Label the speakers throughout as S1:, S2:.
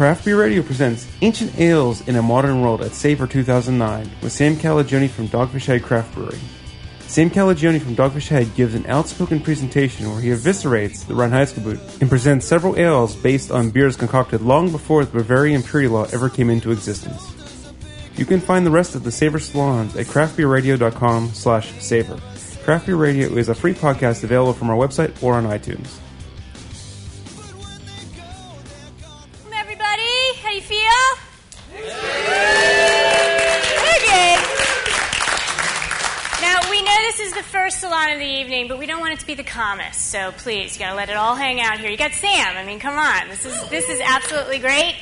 S1: Craft Beer Radio presents Ancient Ales in a Modern World at Savor 2009 with Sam Calagione from Dogfish Head Craft Brewery. Sam Calagione from Dogfish Head gives an outspoken presentation where he eviscerates the Reinheitsgebot and presents several ales based on beers concocted long before the Bavarian Imperial Law ever came into existence. You can find the rest of the Savor Salons at craftbeerradio.com slash savor. Craft Beer Radio is a free podcast available from our website or on iTunes.
S2: To calmest. So please, you gotta let it all hang out here. You got Sam. I mean, come on. This is this is absolutely great.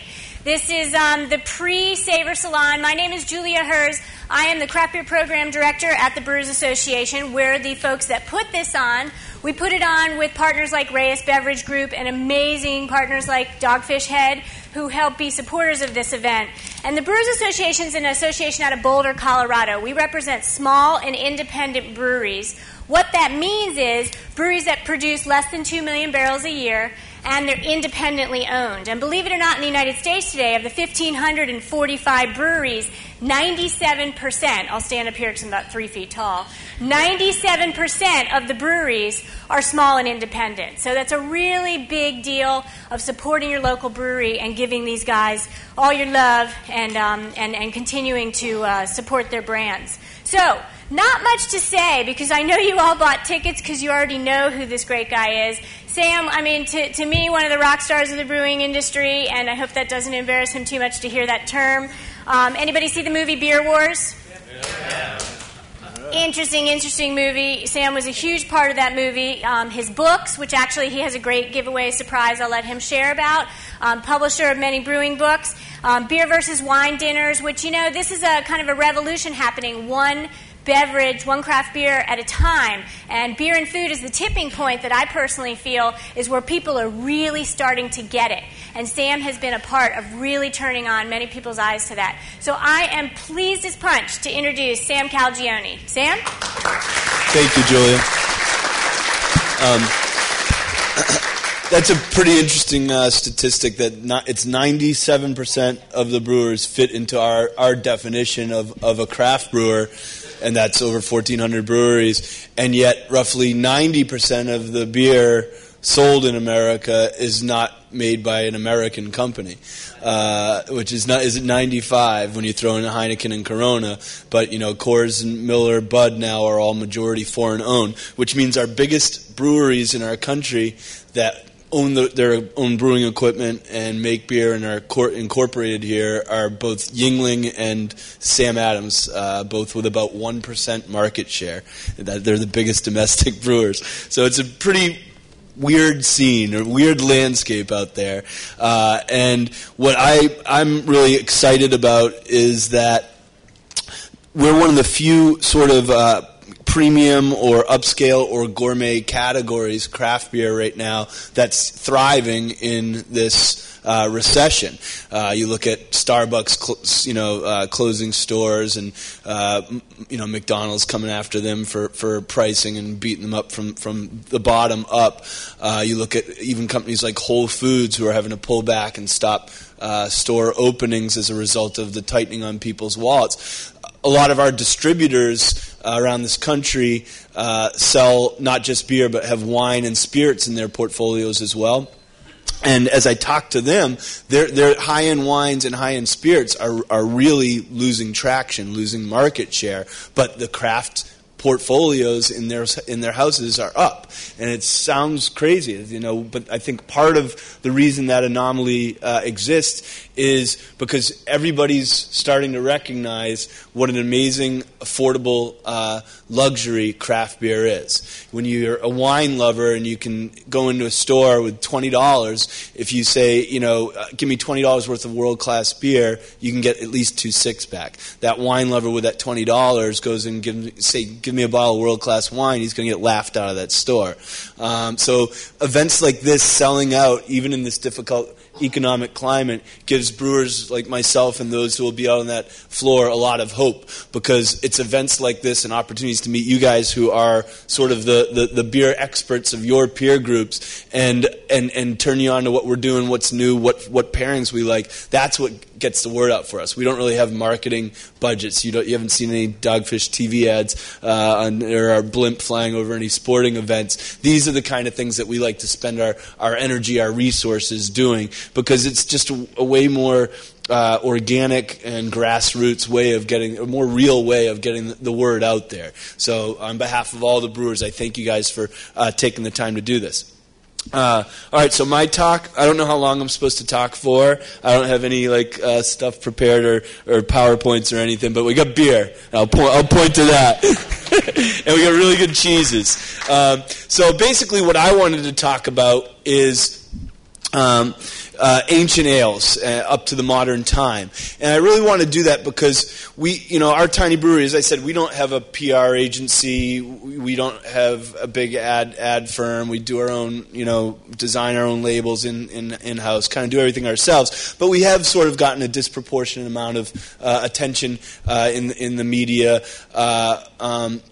S2: This is um, the pre-Savor Salon. My name is Julia Herz. I am the craft beer program director at the Brewers Association. We're the folks that put this on. We put it on with partners like Reyes Beverage Group and amazing partners like Dogfish Head who help be supporters of this event. And the Brewers Association is an association out of Boulder, Colorado. We represent small and independent breweries. What that means is breweries that produce less than 2 million barrels a year and they're independently owned. And believe it or not, in the United States today, of the 1,545 breweries, 97%, I'll stand up here because I'm about three feet tall, 97% of the breweries are small and independent. So that's a really big deal of supporting your local brewery and giving these guys all your love and, um, and, and continuing to uh, support their brands. So, not much to say because I know you all bought tickets because you already know who this great guy is. Sam, I mean, to, to me, one of the rock stars of the brewing industry, and I hope that doesn't embarrass him too much to hear that term. Um, anybody see the movie Beer Wars? Yeah. Interesting, interesting movie. Sam was a huge part of that movie. Um, his books, which actually he has a great giveaway surprise I'll let him share about. Um, publisher of many brewing books. Um, beer versus wine dinners, which, you know, this is a kind of a revolution happening. One beverage, one craft beer at a time. And beer and food is the tipping point that I personally feel is where people are really starting to get it. And Sam has been a part of really turning on many people's eyes to that. So I am pleased as punch to introduce Sam Calagione. Sam?
S3: Thank you, Julia. Um, that's a pretty interesting uh, statistic that not, it's 97% of the brewers fit into our, our definition of, of a craft brewer and that's over 1,400 breweries. And yet, roughly 90% of the beer sold in America is not made by an American company, uh, which is not is it 95 when you throw in Heineken and Corona. But you know, Coors and Miller, Bud now are all majority foreign owned, which means our biggest breweries in our country that own the, their own brewing equipment and make beer and are cor- incorporated here are both Yuengling and Sam Adams, uh, both with about 1% market share. They're the biggest domestic brewers. So it's a pretty weird scene or weird landscape out there. Uh, and what I, I'm really excited about is that we're one of the few sort of uh, premium or upscale or gourmet categories craft beer right now that's thriving in this uh, recession. Uh, you look at Starbucks, cl- you know, uh, closing stores, and uh, you know McDonald's coming after them for, for pricing and beating them up from, from the bottom up. Uh, you look at even companies like Whole Foods who are having to pull back and stop uh, store openings as a result of the tightening on people's wallets. A lot of our distributors uh, around this country uh, sell not just beer, but have wine and spirits in their portfolios as well. And as I talk to them, their, their high end wines and high end spirits are, are really losing traction, losing market share. But the craft portfolios in their in their houses are up, and it sounds crazy, you know. But I think part of the reason that anomaly uh, exists is because everybody's starting to recognize what an amazing, affordable uh, luxury craft beer is. When you're a wine lover and you can go into a store with twenty dollars, if you say, you know, uh, give me twenty dollars worth of world class beer, you can get at least two six pack. That wine lover with that twenty dollars goes and give, say, give me a bottle of world class wine, he's going to get laughed out of that store. Um, so events like this selling out, even in this difficult economic climate gives brewers like myself and those who will be out on that floor a lot of hope because it's events like this and opportunities to meet you guys who are sort of the, the, the beer experts of your peer groups and, and, and turn you on to what we're doing, what's new, what, what pairings we like. That's what gets the word out for us. We don't really have marketing budgets. You, don't, you haven't seen any Dogfish TV ads uh, on, or our blimp flying over any sporting events. These are the kind of things that we like to spend our, our energy, our resources doing because it's just a, a way more uh, organic and grassroots way of getting a more real way of getting the word out there. So, on behalf of all the brewers, I thank you guys for uh, taking the time to do this. Uh, all right, so my talk. I don't know how long I'm supposed to talk for. I don't have any like uh, stuff prepared or, or powerpoints or anything. But we got beer. I'll point. I'll point to that. and we got really good cheeses. Um, so basically, what I wanted to talk about is. Um, uh, ancient ales uh, up to the modern time. And I really want to do that because we, you know, our tiny brewery, as I said, we don't have a PR agency. We don't have a big ad ad firm. We do our own, you know, design our own labels in in, in house, kind of do everything ourselves. But we have sort of gotten a disproportionate amount of uh, attention uh, in in the media. Uh, um,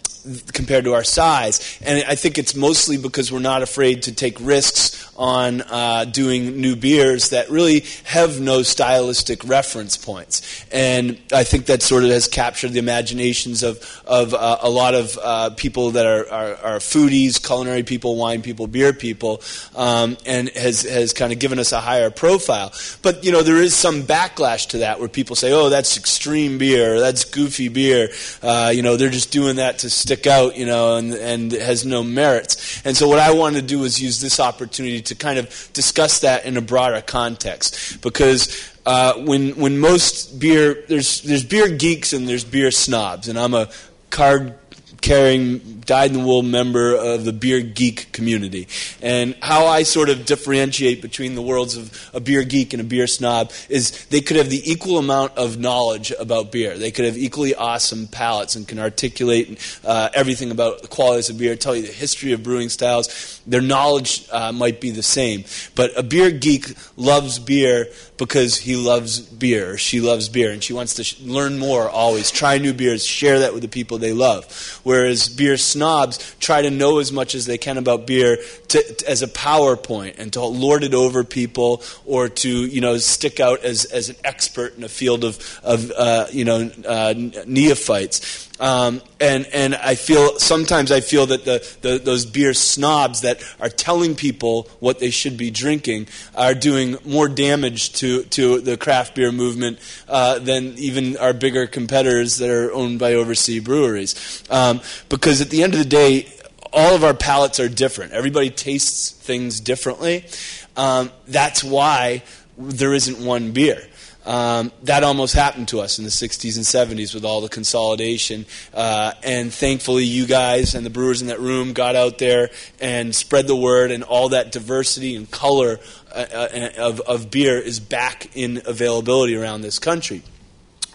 S3: compared to our size. And I think it's mostly because we're not afraid to take risks on uh, doing new beers that really have no stylistic reference points. And I think that sort of has captured the imaginations of, of uh, a lot of uh, people that are, are, are, foodies, culinary people, wine people, beer people, um, and has, has kind of given us a higher profile. But, you know, there is some backlash to that where people say, oh, that's extreme beer, that's goofy beer. Uh, you know, they're just doing that to stick out, you know, and, and has no merits. And so what I wanted to do was use this opportunity to kind of discuss that in a broader context. Because uh, when, when most beer, there's, there's beer geeks and there's beer snobs, and I'm a card carrying, dyed in the wool member of the beer geek community. And how I sort of differentiate between the worlds of a beer geek and a beer snob is they could have the equal amount of knowledge about beer. They could have equally awesome palates and can articulate uh, everything about the qualities of beer, tell you the history of brewing styles. Their knowledge uh, might be the same. But a beer geek loves beer because he loves beer she loves beer and she wants to sh- learn more always, try new beers, share that with the people they love. Whereas beer snobs try to know as much as they can about beer to, to, as a PowerPoint and to lord it over people or to you know stick out as, as an expert in a field of, of uh, you know uh, neophytes. Um, and and I feel sometimes I feel that the, the, those beer snobs that are telling people what they should be drinking are doing more damage to, to the craft beer movement uh, than even our bigger competitors that are owned by overseas breweries. Um, because at the end of the day, all of our palates are different. Everybody tastes things differently. Um, that's why there isn't one beer. Um, that almost happened to us in the 60s and 70s with all the consolidation. Uh, and thankfully, you guys and the brewers in that room got out there and spread the word, and all that diversity and color uh, uh of, of beer is back in availability around this country.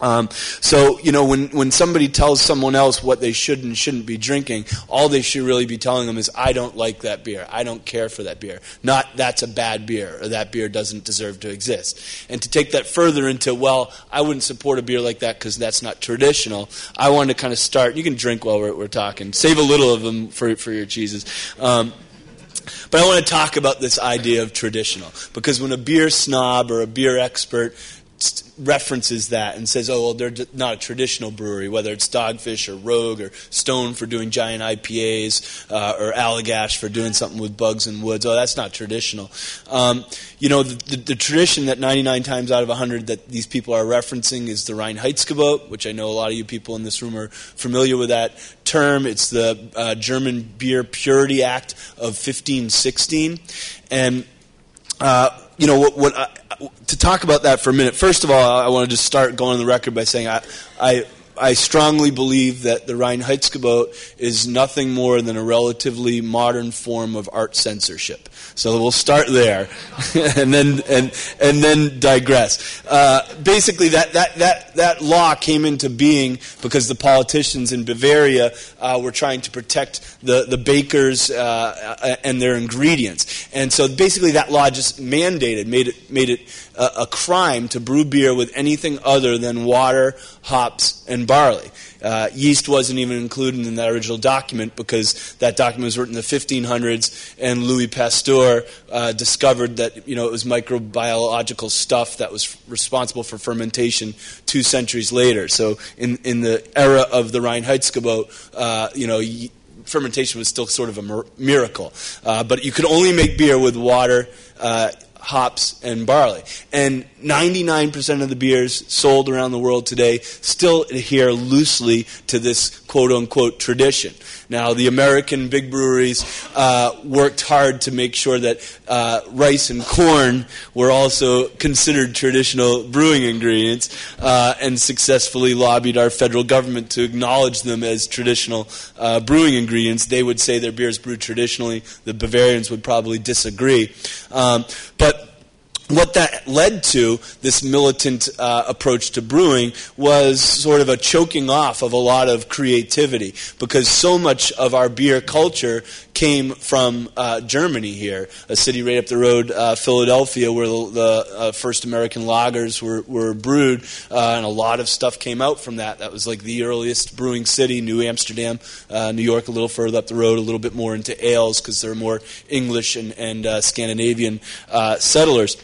S3: Um, so, you know, when, when somebody tells someone else what they should and shouldn't be drinking, all they should really be telling them is, I don't like that beer. I don't care for that beer. Not, that's a bad beer, or that beer doesn't deserve to exist. And to take that further into, well, I wouldn't support a beer like that because that's not traditional, I wanted to kind of start. You can drink while we're, we're talking. Save a little of them for, for your cheeses. Um, but I want to talk about this idea of traditional. Because when a beer snob or a beer expert references that and says, oh, well, they're not a traditional brewery, whether it's Dogfish or Rogue or Stone for doing giant IPAs uh, or Allagash for doing something with bugs and woods. Oh, that's not traditional. Um, you know, the, the, the, tradition that 99 times out of 100 that these people are referencing is the Reinheitsgebot, which I know a lot of you people in this room are familiar with that term. It's the uh, German Beer Purity Act of 1516. And uh, you know what, what I, to talk about that for a minute. First of all, I want to just start going on the record by saying I, I I strongly believe that the Reinheitsgebot is nothing more than a relatively modern form of art censorship. So we'll start there, and then and and then digress. Uh, basically, that, that that that law came into being because the politicians in Bavaria uh, were trying to protect the the bakers uh, and their ingredients, and so basically that law just mandated made it made it a, a crime to brew beer with anything other than water, hops, and barley. Uh, yeast wasn't even included in that original document because that document was written in the 1500s, and Louis Pasteur uh, discovered that you know it was microbiological stuff that was responsible for fermentation two centuries later. So in in the era of the Reinheitsgebot, uh, you know. fermentation was still sort of a miracle. Uh, but you could only make beer with water, uh, hops, and barley. And 99% of the beers sold around the world today still adhere loosely to this quote unquote tradition. Now, the American big breweries uh, worked hard to make sure that uh, rice and corn were also considered traditional brewing ingredients uh, and successfully lobbied our federal government to acknowledge them as traditional uh, brewing ingredients. They would say their beers brewed traditionally. The Bavarians would probably disagree. Um, but what that led to, this militant uh, approach to brewing, was sort of a choking off of a lot of creativity because so much of our beer culture came from uh, Germany here, a city right up the road, uh, Philadelphia, where the, the uh, first American lagers were, were brewed, uh, and a lot of stuff came out from that. That was like the earliest brewing city, New Amsterdam, uh, New York, a little further up the road, a little bit more into ales because there are more English and, and Scandinavian settlers.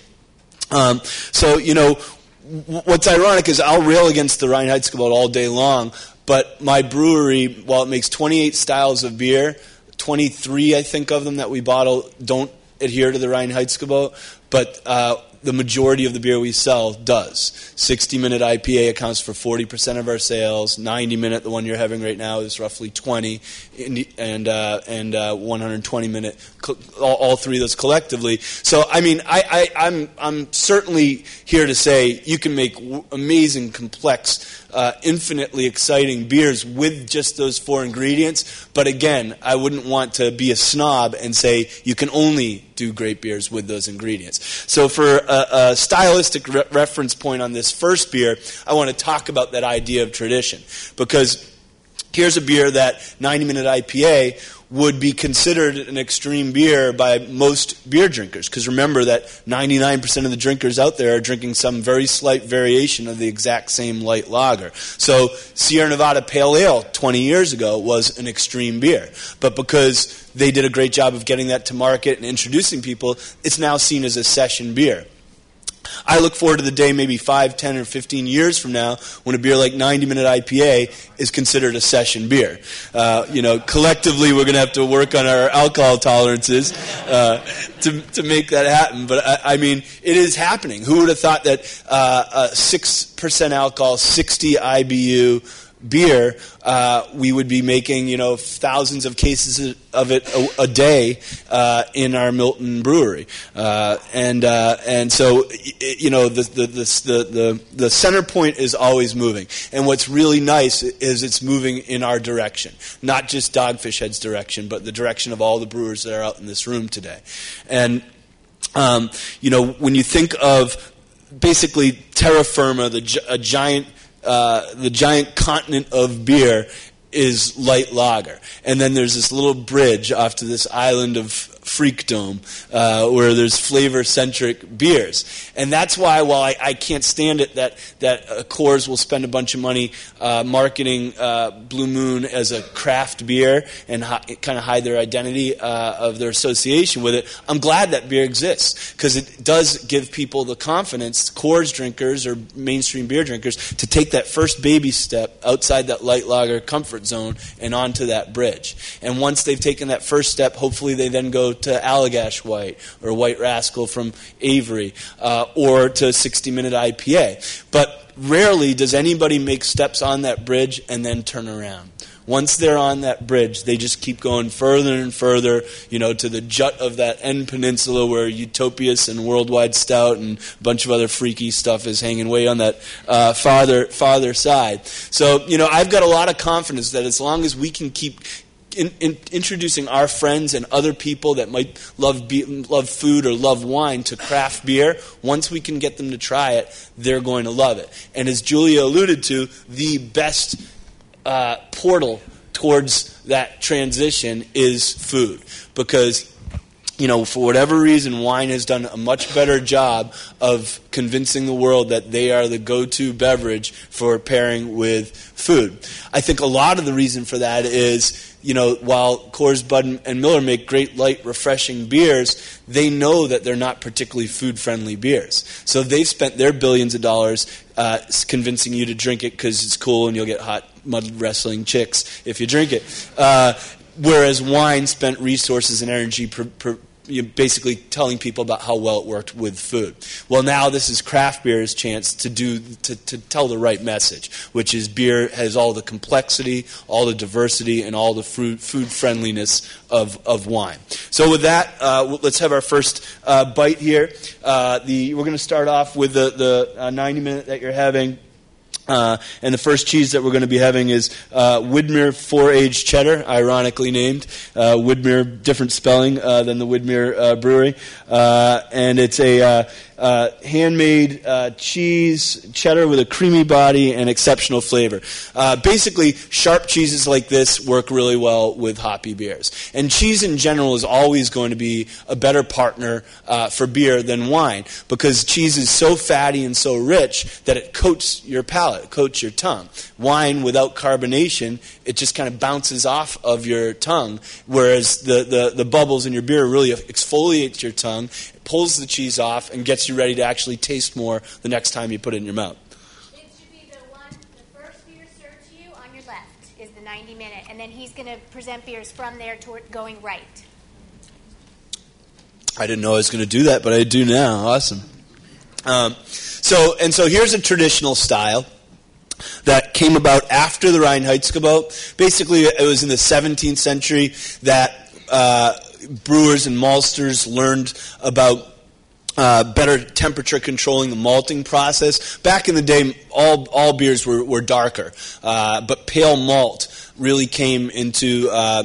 S3: Um, so, you know, what's ironic is I'll rail against the Reinheitsgebot all day long, but my brewery, while it makes 28 styles of beer, 23, I think, of them that we bottle don't adhere to the Reinheitsgebot, but uh, the majority of the beer we sell does. 60 minute IPA accounts for 40% of our sales. 90 minute, the one you're having right now, is roughly 20, and uh, and uh, 120 minute, all, all, three of those collectively. So I mean, I, I I'm I'm certainly here to say you can make amazing, complex uh, infinitely exciting beers with just those four ingredients. But again, I wouldn't want to be a snob and say you can only do great beers with those ingredients. So, for a, a stylistic re- reference point on this first beer, I want to talk about that idea of tradition. Because here's a beer that 90 minute IPA would be considered an extreme beer by most beer drinkers. Because remember that 99% of the drinkers out there are drinking some very slight variation of the exact same light lager. So Sierra Nevada Pale Ale 20 years ago was an extreme beer. But because they did a great job of getting that to market and introducing people, it's now seen as a session beer. I look forward to the day, maybe 5, 10, or 15 years from now, when a beer like 90 Minute IPA is considered a session beer. Uh, you know, collectively, we're going to have to work on our alcohol tolerances uh, to, to make that happen. But I, I, mean, it is happening. Who would have thought that uh, 6% alcohol, 60 IBU, beer, uh, we would be making you know thousands of cases of it a, a day uh, in our Milton brewery, uh, and uh, and so you know the the, the the the center point is always moving, and what's really nice is it's moving in our direction, not just Dogfish Head's direction, but the direction of all the brewers that are out in this room today, and um, you know when you think of basically terra firma, the, a giant uh, the giant continent of beer is light lager. And then there's this little bridge off to this island of freakdom uh, where there's flavor centric beers. And that's why, while I, I, can't stand it that, that uh, Coors will spend a bunch of money uh, marketing uh, Blue Moon as a craft beer and hi- kind of hide their identity uh, of their association with it, I'm glad that beer exists because it does give people the confidence, Coors drinkers or mainstream beer drinkers, to take that first baby step outside that light lager comfort zone and onto that bridge. And once they've taken that first step, hopefully they then go to Allagash White or White Rascal from Avery uh, or to 60 Minute IPA. But rarely does anybody make steps on that bridge and then turn around. Once they're on that bridge, they just keep going further and further, you know, to the jut of that end peninsula where Utopias and Worldwide Stout and a bunch of other freaky stuff is hanging way on that uh, farther farther side. So, you know, I've got a lot of confidence that as long as we can keep in, in, introducing our friends and other people that might love be, love food or love wine to craft beer. Once we can get them to try it, they're going to love it. And as Julia alluded to, the best uh, portal towards that transition is food because you know, for whatever reason, wine has done a much better job of convincing the world that they are the go to beverage for pairing with food. I think a lot of the reason for that is you know, while Coors, Bud, and Miller make great, light, refreshing beers, they know that they're not particularly food friendly beers. So they've spent their billions of dollars uh, convincing you to drink it because it's cool and you'll get hot mud wrestling chicks if you drink it. Uh, whereas wine spent resources and energy you basically telling people about how well it worked with food. Well, now this is craft beer's chance to do to, to tell the right message, which is beer has all the complexity, all the diversity, and all the food, food friendliness of, of wine. So, with that, uh, let's have our first uh, bite here. Uh, the, we're going to start off with the, the uh, 90 minute that you're having. Uh, and the first cheese that we're going to be having is uh, Widmer Four Age Cheddar, ironically named. Uh, Widmer, different spelling uh, than the Widmer uh, Brewery. Uh, and it's a uh, handmade uh, cheese, cheddar with a creamy body and exceptional flavor. Uh, basically, sharp cheeses like this work really well with hoppy beers. And cheese in general is always going to be a better partner uh, for beer than wine because cheese is so fatty and so rich that it coats your palate, coats your tongue. Wine without carbonation, it just kind of bounces off of your tongue, whereas the, the, the bubbles in your beer really exfoliates your tongue pulls the cheese off, and gets you ready to actually taste more the next time you put it in your mouth.
S2: It should be the one, the first beer served to you on your left is the 90 minute, and then he's going to present beers from there toward going right.
S3: I didn't know I was going to do that, but I do now. Awesome. Um, so, and so here's a traditional style that came about after the Reinheitsgebot. Basically, it was in the 17th century that uh, brewers and maltsters learned about uh, better temperature controlling the malting process. Back in the day, all, all beers were, were darker, uh, but pale malt really came into uh,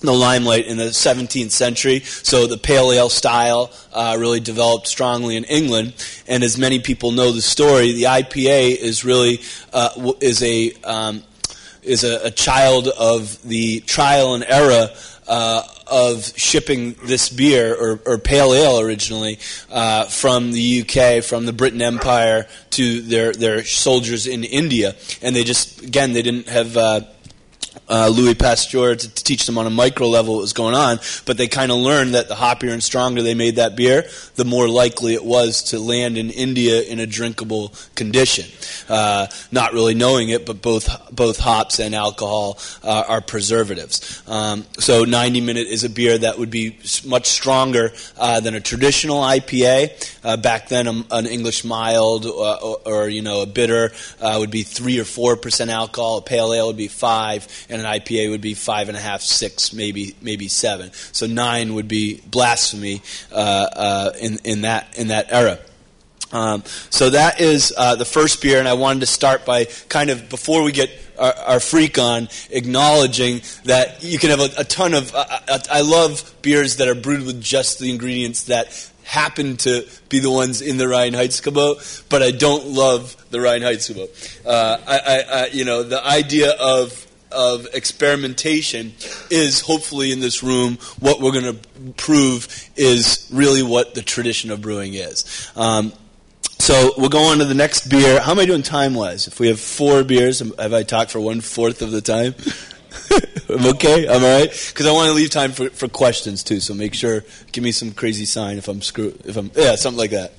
S3: the limelight in the 17th century. So the pale ale style uh, really developed strongly in England. And as many people know the story, the IPA is really uh, is a um, is a, a, child of the trial and error uh, of shipping this beer or, or pale ale originally uh, from the UK, from the Britain Empire to their their soldiers in India, and they just again they didn't have. Uh, uh, Louis Pasteur to, to, teach them on a micro level what was going on, but they kind of learned that the hoppier and stronger they made that beer, the more likely it was to land in India in a drinkable condition. Uh, not really knowing it, but both both hops and alcohol uh, are preservatives. Um, so 90 Minute is a beer that would be much stronger uh, than a traditional IPA. Uh, back then, um, an English mild or, or, or, you know a bitter uh, would be three or four percent alcohol. A pale ale would be five and an IPA would be five and a half, six, maybe maybe seven. So nine would be blasphemy uh, uh, in in that in that era. Um, so that is uh, the first beer, and I wanted to start by kind of before we get our, freak on, acknowledging that you can have a, a ton of. Uh, uh, I love beers that are brewed with just the ingredients that happen to be the ones in the Reinheitsgebot, but I don't love the Reinheitsgebot. Uh, I, I, I, you know, the idea of of experimentation is hopefully in this room what we're going to prove is really what the tradition of brewing is. Um, so we'll go on to the next beer. How am I doing time wise? If we have four beers, have I talked for one fourth of the time? I'm okay. I'm all right because I want to leave time for, for questions too. So make sure give me some crazy sign if I'm screwed. If I'm yeah, something like that.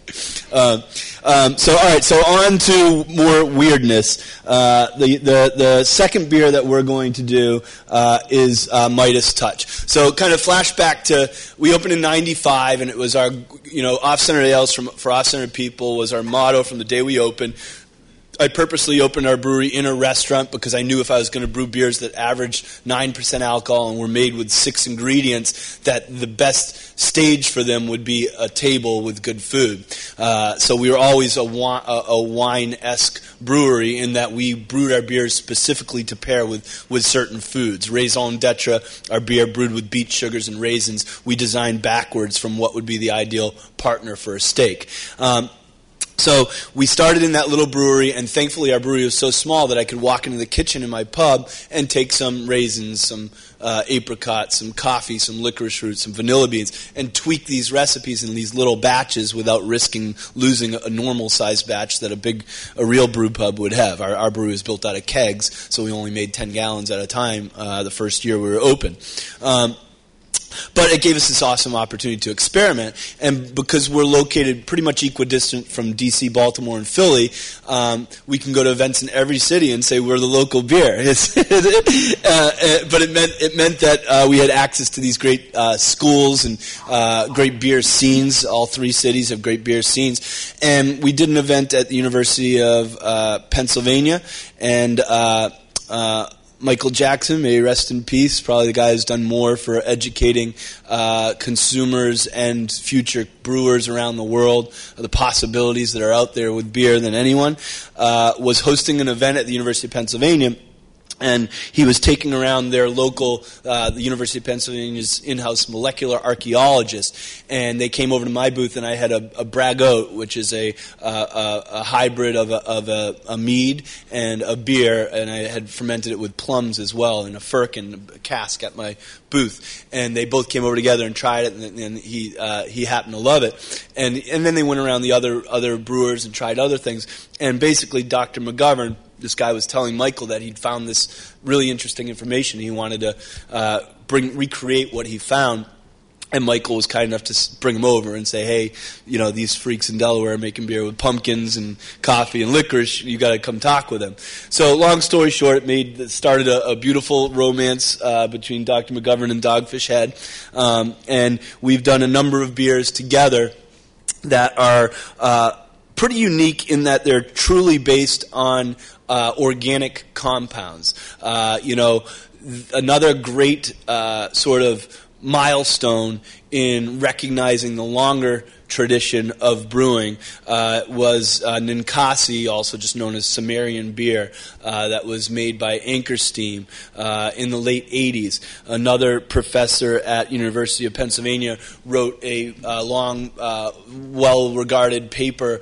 S3: Um, um, so all right. So on to more weirdness. Uh, the the the second beer that we're going to do uh, is uh, Midas Touch. So kind of flashback to we opened in '95 and it was our you know off center ales from for off center people was our motto from the day we opened I purposely opened our brewery in a restaurant because I knew if I was going to brew beers that averaged 9% alcohol and were made with six ingredients, that the best stage for them would be a table with good food. Uh, so we were always a, a, wine esque brewery in that we brewed our beers specifically to pair with, with certain foods. Raison d'etre, our beer brewed with beet sugars and raisins, we designed backwards from what would be the ideal partner for a steak. Um, so we started in that little brewery, and thankfully our brewery was so small that I could walk into the kitchen in my pub and take some raisins, some uh, apricots, some coffee, some licorice root, some vanilla beans, and tweak these recipes in these little batches without risking losing a normal sized batch that a big, a real brew pub would have. Our, our brewery was built out of kegs, so we only made 10 gallons at a time uh, the first year we were open. Um, but it gave us this awesome opportunity to experiment. And because we're located pretty much equidistant from DC, Baltimore, and Philly, um, we can go to events in every city and say we're the local beer. uh, uh, but it meant it meant that uh, we had access to these great uh, schools and uh, great beer scenes. All three cities have great beer scenes, and we did an event at the University of uh, Pennsylvania, and. Michael Jackson, may rest in peace, probably the guy who's done more for educating uh, consumers and future brewers around the world the possibilities that are out there with beer than anyone, uh, was hosting an event at the University of Pennsylvania and he was taking around their local, uh, the University of Pennsylvania's in-house molecular archaeologist, and they came over to my booth, and I had a, a braggot, which is a, uh, a, a hybrid of, a, of a, a, mead and a beer, and I had fermented it with plums as well in a firkin cask at my booth, and they both came over together and tried it, and, and he uh, he happened to love it, and and then they went around the other other brewers and tried other things, and basically Dr. McGovern this guy was telling Michael that he'd found this really interesting information. He wanted to uh, bring recreate what he found. And Michael was kind enough to bring him over and say, "Hey, you know these freaks in Delaware are making beer with pumpkins and coffee and licorice. You got to come talk with them." So, long story short, it made started a, a beautiful romance uh, between Dr. McGovern and Dogfish Head, um, and we've done a number of beers together that are. Uh, pretty unique in that they're truly based on uh, organic compounds. Uh, you know, th- another great uh, sort of milestone in recognizing the longer tradition of brewing uh, was uh, Ninkasi, also just known as Sumerian beer, uh, that was made by Anchor uh, in the late 80s. Another professor at University of Pennsylvania wrote a uh, long, uh, well-regarded paper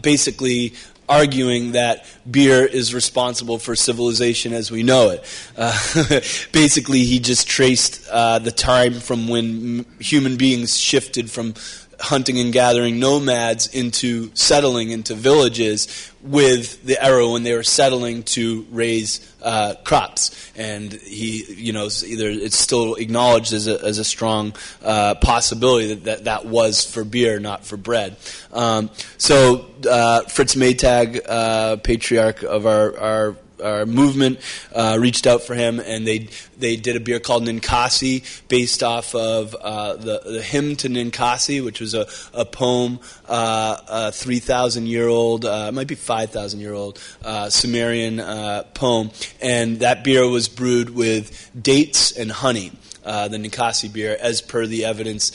S3: basically arguing that beer is responsible for civilization as we know it. Uh, basically, he just traced uh, the time from when human beings shifted from hunting and gathering nomads into settling into villages with the arrow when they were settling to raise uh, crops. And he, you know, either it's still acknowledged as a, as a strong uh, possibility that, that that was for beer, not for bread. Um, so uh, Fritz Maytag, uh, patriarch of our, our our movement uh, reached out for him, and they they did a beer called Ninkasi, based off of uh, the, the hymn to Ninkasi, which was a, a poem, uh, a three thousand year old, uh, it might be five thousand year old uh, Sumerian uh, poem, and that beer was brewed with dates and honey. the Ninkasi beer, as per the evidence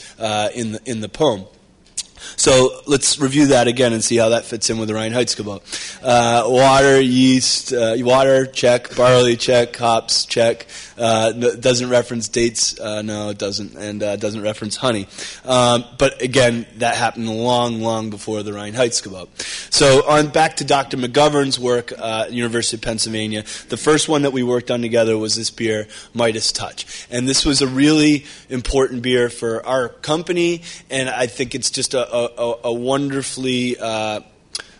S3: in the in the poem. So let's review that again and see how that fits in with the Reinheitsgebot. Uh, water, yeast, uh, water, check. Barley, check. Hops, check. Uh, doesn't reference dates. Uh, no, it doesn't. And uh, doesn't reference honey. Um, but again, that happened long, long before the Reinheitsgebot. So on back to Dr. McGovern's work uh, at University of Pennsylvania. The first one that we worked on together was this beer, Midas Touch. And this was a really important beer for our company, and I think it's just a, a, a wonderfully uh,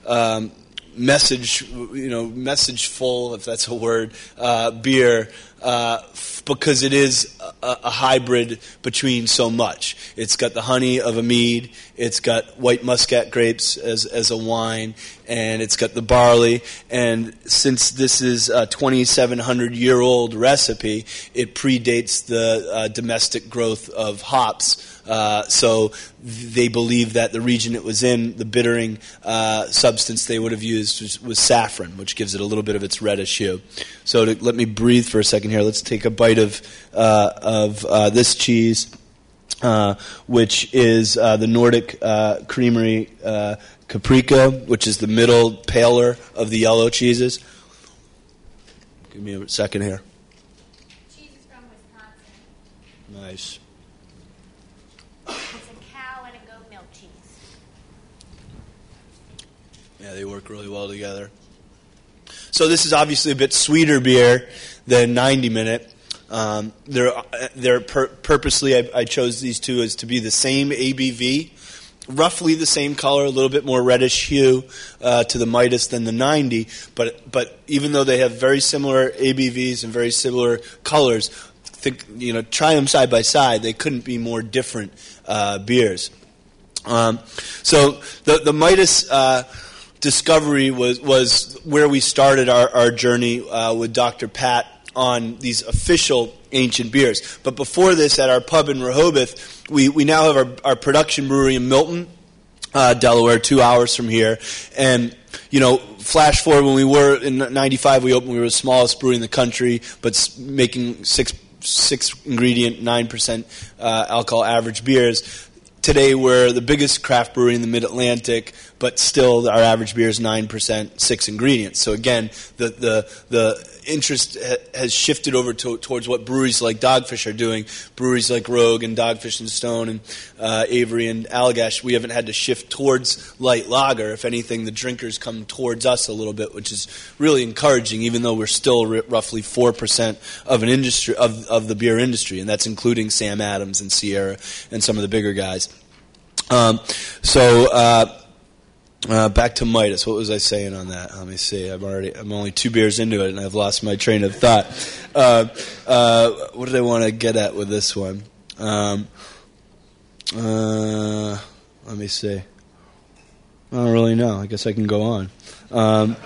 S3: um, message, you know, message full, if that's a word, uh, beer. Uh, because it is a, a, hybrid between so much. It's got the honey of a mead, it's got white muscat grapes as, as a wine, and it's got the barley. And since this is a 2,700 year old recipe, it predates the uh, domestic growth of hops Uh, so they believe that the region it was in, the bittering uh, substance they would have used was, was, saffron, which gives it a little bit of its reddish hue. So to, let me breathe for a second here. Let's take a bite of uh, of uh, this cheese. Uh, which is uh, the Nordic uh, Creamery uh, Caprica, which is the middle paler of the yellow cheeses. Give me a second here.
S2: Cheese is from Wisconsin.
S3: Nice.
S2: It's a cow and a goat milk cheese.
S3: Yeah, they work really well together. So this is obviously a bit sweeter beer than 90 minute. Um, they're they're pur- purposely I, I, chose these two as to be the same ABV, roughly the same color, a little bit more reddish hue uh, to the Midas than the 90. But but even though they have very similar ABVs and very similar colors, think you know try them side by side. They couldn't be more different uh, beers. Um, so the the Midas. Uh, discovery was, was where we started our, our journey uh, with Dr. Pat on these official ancient beers. But before this, at our pub in Rehoboth, we, we now have our, our production brewery in Milton, uh, Delaware, two hours from here. And, you know, flash forward when we were in 95, we opened, we were the smallest brewery in the country, but making six, six ingredient, 9% uh, alcohol average beers. Today, we're the biggest craft brewery in the mid Atlantic, but still our average beer is 9%, six ingredients. So, again, the, the, the interest has shifted over to, towards what breweries like Dogfish are doing. Breweries like Rogue and Dogfish and Stone and uh, Avery and Allagash, we haven't had to shift towards light lager. If anything, the drinkers come towards us a little bit, which is really encouraging, even though we're still r- roughly 4% of an industry, of, of the beer industry, and that's including Sam Adams and Sierra and some of the bigger guys. Um, so, uh, uh, back to Midas. What was I saying on that? Let me see. I'm already. I'm only two beers into it, and I've lost my train of thought. Uh, uh, what did I want to get at with this one? Um, uh, let me see. I don't really know. I guess I can go on. Um,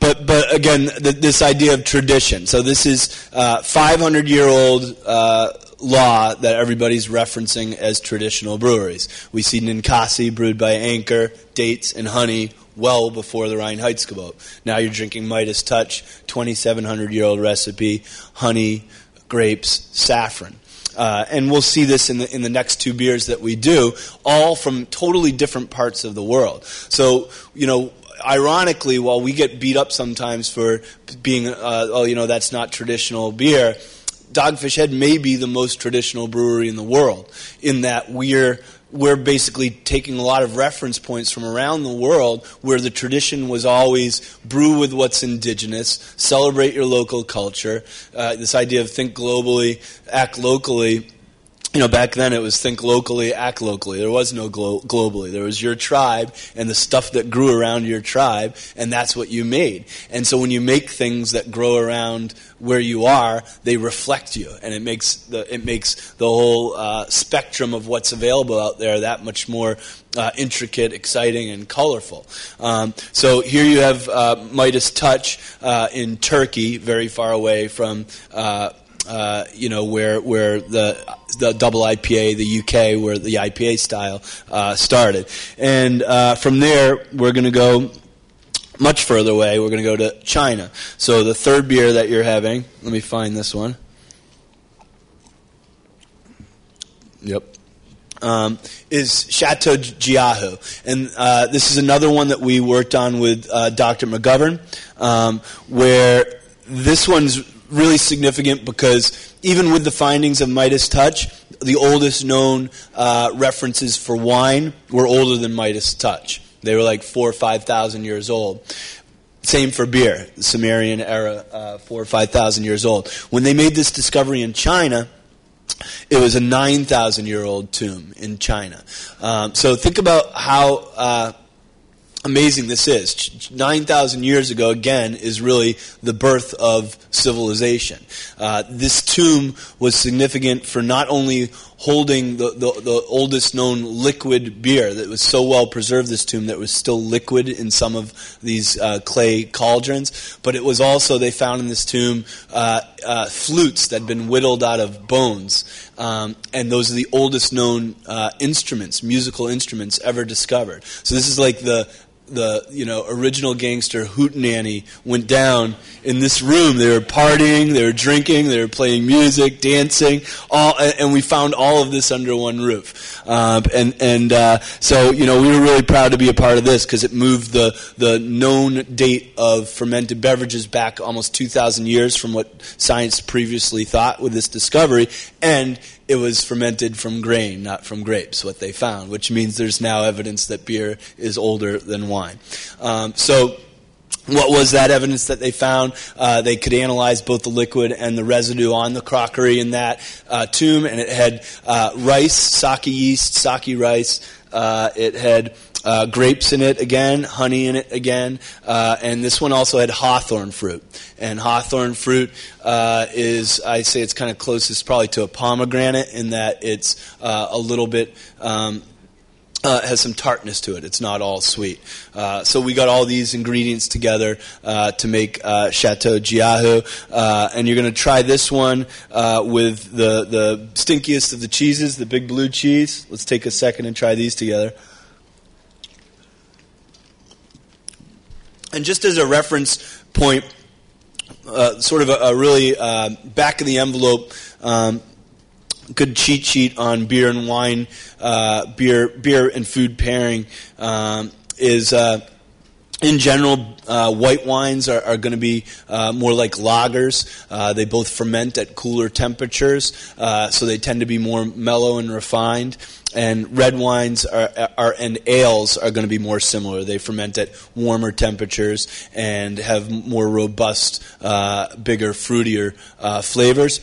S3: but but again, th- this idea of tradition. So this is uh, 500 year old uh, law that everybody's referencing as traditional breweries. We see Ninkasi brewed by Anchor, dates, and honey well before the Rhine Heights Reinheitsgebot. Now you're drinking Midas Touch, 2,700 year old recipe, honey, grapes, saffron. Uh, and we'll see this in the, in the next two beers that we do, all from totally different parts of the world. So, you know, ironically, while we get beat up sometimes for being, uh, oh, you know, that's not traditional beer, Dogfish Head may be the most traditional brewery in the world in that we're we're basically taking a lot of reference points from around the world where the tradition was always brew with what's indigenous, celebrate your local culture. Uh, this idea of think globally, act locally you know, back then it was think locally, act locally. There was no glo- globally. There was your tribe and the stuff that grew around your tribe, and that's what you made. And so when you make things that grow around where you are, they reflect you, and it makes the it makes the whole uh, spectrum of what's available out there that much more uh, intricate, exciting, and colorful. Um, so here you have uh, Midas Touch uh, in Turkey, very far away from uh, you know, where where the the double IPA, the UK, where the IPA style uh, started, and uh, from there we're going to go much further away. We're going to go to China. So the third beer that you're having, let me find this one. Yep. Um, is Chateau Jiahu. And uh, this is another one that we worked on with uh, Dr. McGovern, um, where this one's really significant because even with the findings of Midas Touch, the oldest known uh, references for wine were older than Midas Touch. They were like four or five thousand years old. Same for beer, the Sumerian era, uh, four or five thousand years old. When they made this discovery in China, it was a 9,000 year old tomb in China. Um, so think about how uh, amazing this is. 9,000 years ago, again, is really the birth of civilization. Uh, this tomb was significant for not only holding the, the, the, oldest known liquid beer that was so well preserved, this tomb, that was still liquid in some of these uh, clay cauldrons, but it was also, they found in this tomb, uh, uh, flutes that had been whittled out of bones. Um, and those are the oldest known uh, instruments, musical instruments ever discovered. So this is like the the you know original gangster hootenanny went down in this room. They were partying, they were drinking, they were playing music, dancing, all, and we found all of this under one roof. Uh, and and uh, so you know we were really proud to be a part of this because it moved the the known date of fermented beverages back almost 2,000 years from what science previously thought with this discovery, and it was fermented from grain, not from grapes, what they found, which means there's now evidence that beer is older than wine. Um, so, what was that evidence that they found? Uh, they could analyze both the liquid and the residue on the crockery in that uh, tomb, and it had uh, rice, sake yeast, sake rice. Uh, it had uh, grapes in it again, honey in it again, uh, and this one also had hawthorn fruit. And hawthorn fruit uh, is, I say, it's kind of closest probably to a pomegranate in that it's uh, a little bit. Um, uh, has some tartness to it. It's not all sweet. Uh, so we got all these ingredients together uh, to make uh, Chateau Jiahu. Uh, and you're going to try this one uh, with the, the stinkiest of the cheeses, the big blue cheese. Let's take a second and try these together. And just as a reference point, sort of a, a really back of the envelope, um, good cheat sheet on beer and wine, uh, beer, beer and food pairing um, is uh, in general, uh, white wines are, are going to be uh, more like lagers. Uh, they both ferment at cooler temperatures, uh, so they tend to be more mellow and refined. And red wines are, are and ales are going to be more similar. They ferment at warmer temperatures and have more robust, uh, bigger, fruitier uh, flavors.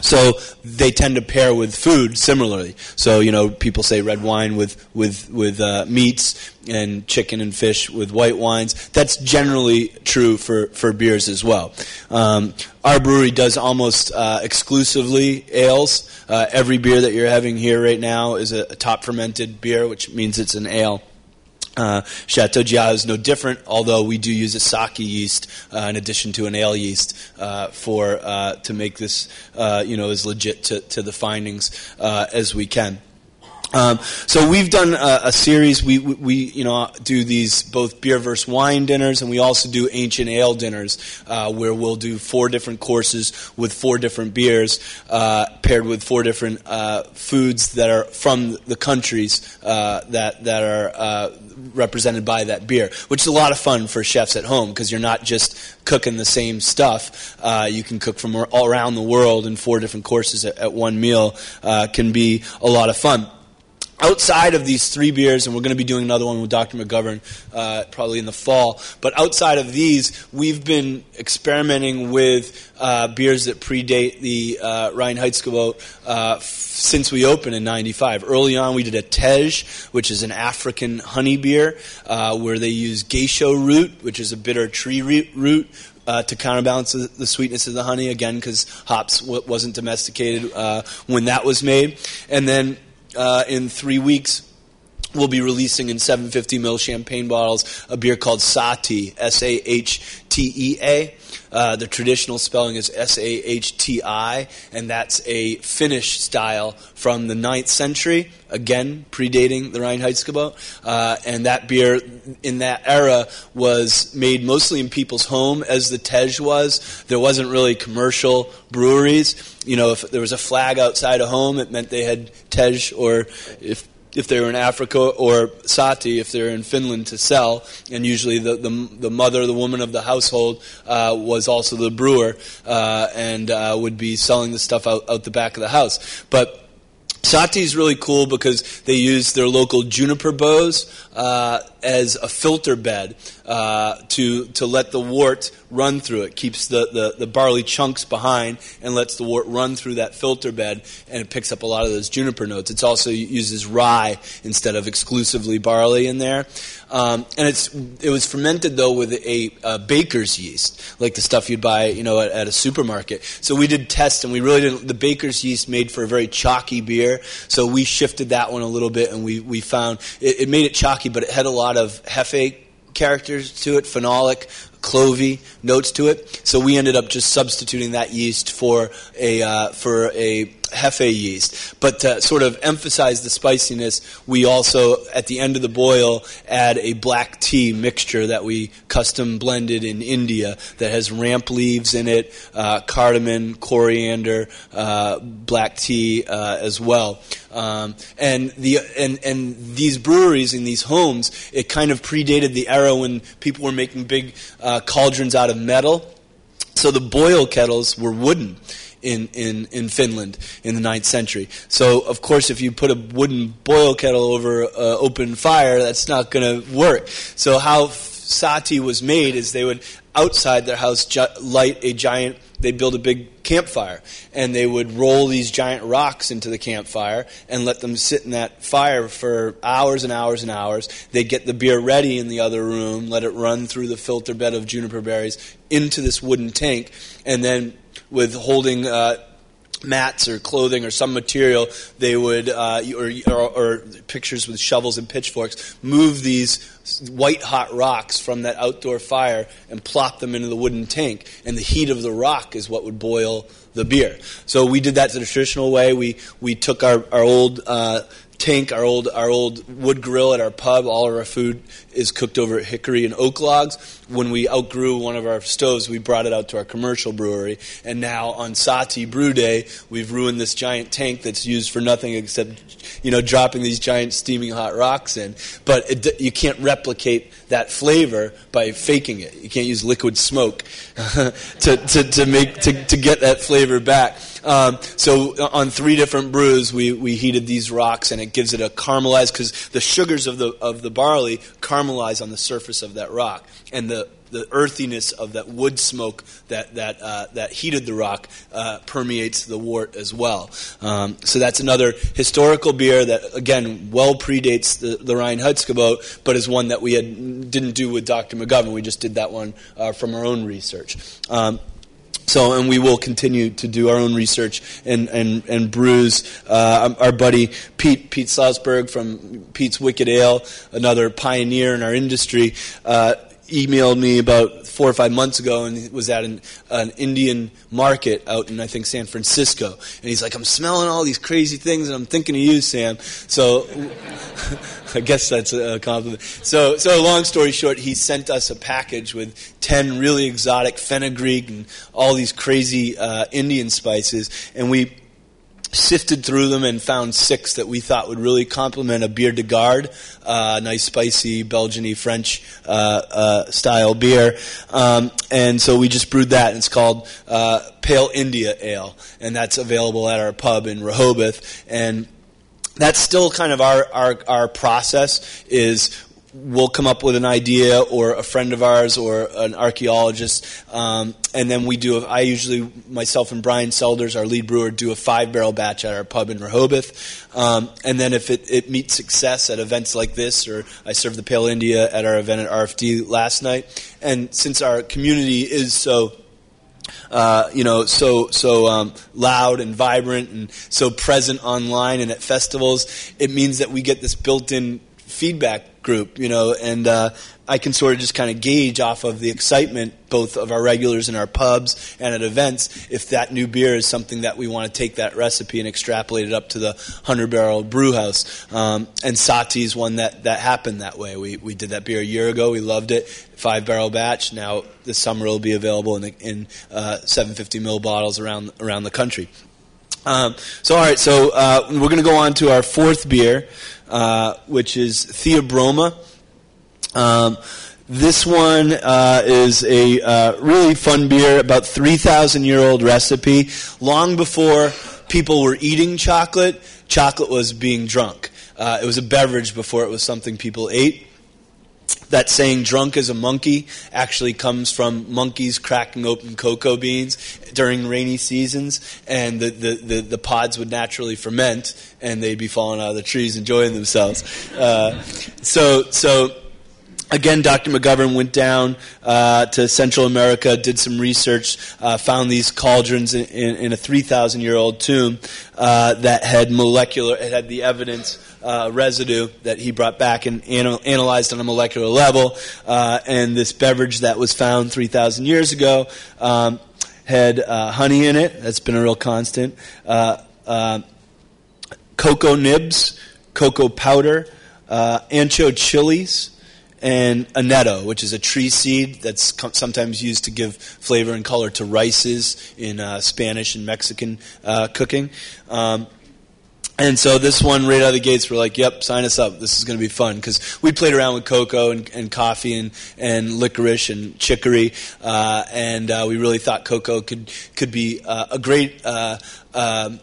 S3: So they tend to pair with food similarly. So you know, people say red wine with with with uh, meats and chicken and fish with white wines. That's generally true for for beers as well. Um, our brewery does almost uh, exclusively ales. Uh, every beer that you're having here right now is a, a top fermented beer, which means it's an ale. Uh, Chateau Jiahu is no different, although we do use a sake yeast uh, in addition to an ale yeast uh, for uh, to make this, uh, you know, as legit to, to the findings uh, as we can. Um, so we've done a, a, series. We, we, you know, do these both beer versus wine dinners, and we also do ancient ale dinners, uh, where we'll do four different courses with four different beers, uh, paired with four different uh, foods that are from the countries uh, that that are uh, represented by that beer, which is a lot of fun for chefs at home because you're not just cooking the same stuff. Uh, you can cook from all around the world in four different courses at, at one meal. can be a lot of fun outside of these three beers, and we're going to be doing another one with Dr. McGovern uh, probably in the fall, but outside of these, we've been experimenting with uh, beers that predate the uh, Reinheitsgebot uh, f- since we opened in 95. Early on, we did a Tej, which is an African honey beer, uh, where they use gesho root, which is a bitter tree root, uh, to counterbalance the, the, sweetness of the honey, again, because hops w- wasn't domesticated uh, when that was made. And then uh, in three weeks, we'll be releasing in 750 ml champagne bottles a beer called Sah'tea, S A H T E A. Uh, the traditional spelling is S A H T I, and that's a Finnish style from the 9th century, again, predating the Reinheitsgebot. Uh, and that beer in that era was made mostly in people's home, as the Tej was. There wasn't really commercial breweries. You know, if there was a flag outside a home, it meant they had Tej, or if if they were in Africa, or sahti if they're in Finland to sell. And usually the, the, the mother, the woman of the household, uh, was also the brewer uh, and uh, would be selling the stuff out, out the back of the house. But Sahti is really cool because they use their local juniper boughs uh, as a filter bed uh, to to let the wort run through it. Keeps the, the, the, barley chunks behind and lets the wort run through that filter bed, and it picks up a lot of those juniper notes. It also uses rye instead of exclusively barley in there. Um, and it's it was fermented though with a, a, baker's yeast, like the stuff you'd buy, you know, at, at, a supermarket. So we did tests, and we really didn't. The baker's yeast made for a very chalky beer, so we shifted that one a little bit, and we we found it, it made it chalky, but it had a lot of hefe characters to it, phenolic clovey notes to it. So we ended up just substituting that yeast for a uh, for a Hefe yeast. But to sort of emphasize the spiciness, we also, at the end of the boil, add a black tea mixture that we custom blended in India that has ramp leaves in it, uh, cardamom, coriander, uh, black tea uh, as well. Um, and the and and these breweries in these homes, it kind of predated the era when people were making big uh, cauldrons out of metal. So the boil kettles were wooden in, in, in Finland in the ninth century. So, of course, if you put a wooden boil kettle over uh, open fire, that's not going to work. So, how sahti was made is they would, outside their house, ju- light a giant, they'd build a big campfire. And they would roll these giant rocks into the campfire and let them sit in that fire for hours and hours and hours. They'd get the beer ready in the other room, let it run through the filter bed of juniper berries into this wooden tank, and then with holding uh, mats or clothing or some material, they would, uh, or, or, or, pictures with shovels and pitchforks, move these white hot rocks from that outdoor fire and plop them into the wooden tank. And the heat of the rock is what would boil the beer. So we did that the traditional way. We, we took our, our old uh, tank, our old our old wood grill at our pub. All of our food is cooked over hickory and oak logs. When we outgrew one of our stoves, we brought it out to our commercial brewery. And now on Sah'tea Brew Day, we've ruined this giant tank that's used for nothing except you know dropping these giant steaming hot rocks in. But it, you can't replicate that flavor by faking it. You can't use liquid smoke to, to, to make to, to get that flavor back. Um, so uh, on three different brews, we, we heated these rocks, and it gives it a caramelized because the sugars of the of the barley caramelize on the surface of that rock, and the the earthiness of that wood smoke that that uh, that heated the rock uh, permeates the wort as well. Um, so that's another historical beer that again well predates the, the Reinheitsgebot, but is one that we had didn't do with Dr. McGovern. We just did that one uh, from our own research. Um, so, and we will continue to do our own research and and and brews. Uh, our buddy Pete Pete Slosberg from Pete's Wicked Ale, another pioneer in our industry, uh, emailed me about four or five months ago and was at an, an, Indian market out in I think San Francisco, and he's like, "I'm smelling all these crazy things, and I'm thinking of you, Sam." So, I guess that's a compliment. So, so long story short, he sent us a package with ten really exotic fenugreek and all these crazy uh, Indian spices, and we sifted through them and found six that we thought would really complement a bière de garde, uh, nice spicy Belgian French uh, uh, style beer. Um, and so we just brewed that, and it's called uh, Pale India Ale, and that's available at our pub in Rehoboth. And that's still kind of our, our, our process is we'll come up with an idea or a friend of ours or an archaeologist um, and then we do a, i usually myself and bryan selders our lead brewer do a five barrel batch at our pub in rehoboth. Um, and then if it, it meets success at events like this or i served the pale india at our event at rfd last night and since our community is so uh, you know, so so um, loud and vibrant and so present online and at festivals, it means that we get this built-in feedback group, you know, and uh, I can sort of just kind of gauge off of the excitement, both of our regulars in our pubs and at events, if that new beer is something that we want to take that recipe and extrapolate it up to the 100 barrel brew house. Um, and Sah'tea is one that, that happened that way. We, we did that beer a year ago. We loved it. Five barrel batch. Now this summer it'll be available in, the, in uh, 750 ml bottles around, around the country. Um, so, all right, so uh, we're going to go on to our fourth beer, uh, which is Theobroma. Um, this one uh, is a uh, really fun beer, about 3,000 year old recipe. Long before people were eating chocolate, chocolate was being drunk. Uh, it was a beverage before it was something people ate that saying drunk as a monkey actually comes from monkeys cracking open cocoa beans during rainy seasons and the, the, the, the pods would naturally ferment and they'd be falling out of the trees enjoying themselves. Uh, so so Again, Dr. McGovern went down uh, to Central America, did some research, uh, found these cauldrons in, in, in a 3,000 year old tomb uh, that had molecular, it had the evidence uh, residue that he brought back and anal- analyzed on a molecular level. Uh, and this beverage that was found 3,000 years ago um, had uh, honey in it. That's been a real constant. cocoa nibs, cocoa powder, ancho chilies and annatto, which is a tree seed that's sometimes used to give flavor and color to rices in uh, Spanish and Mexican uh, cooking. Um, and so this one, right out of the gates, we're like, "Yep, sign us up. This is going to be fun." Because we played around with cocoa and, and coffee and, and licorice and chicory, uh, and uh, we really thought cocoa could could be uh, a great uh, um,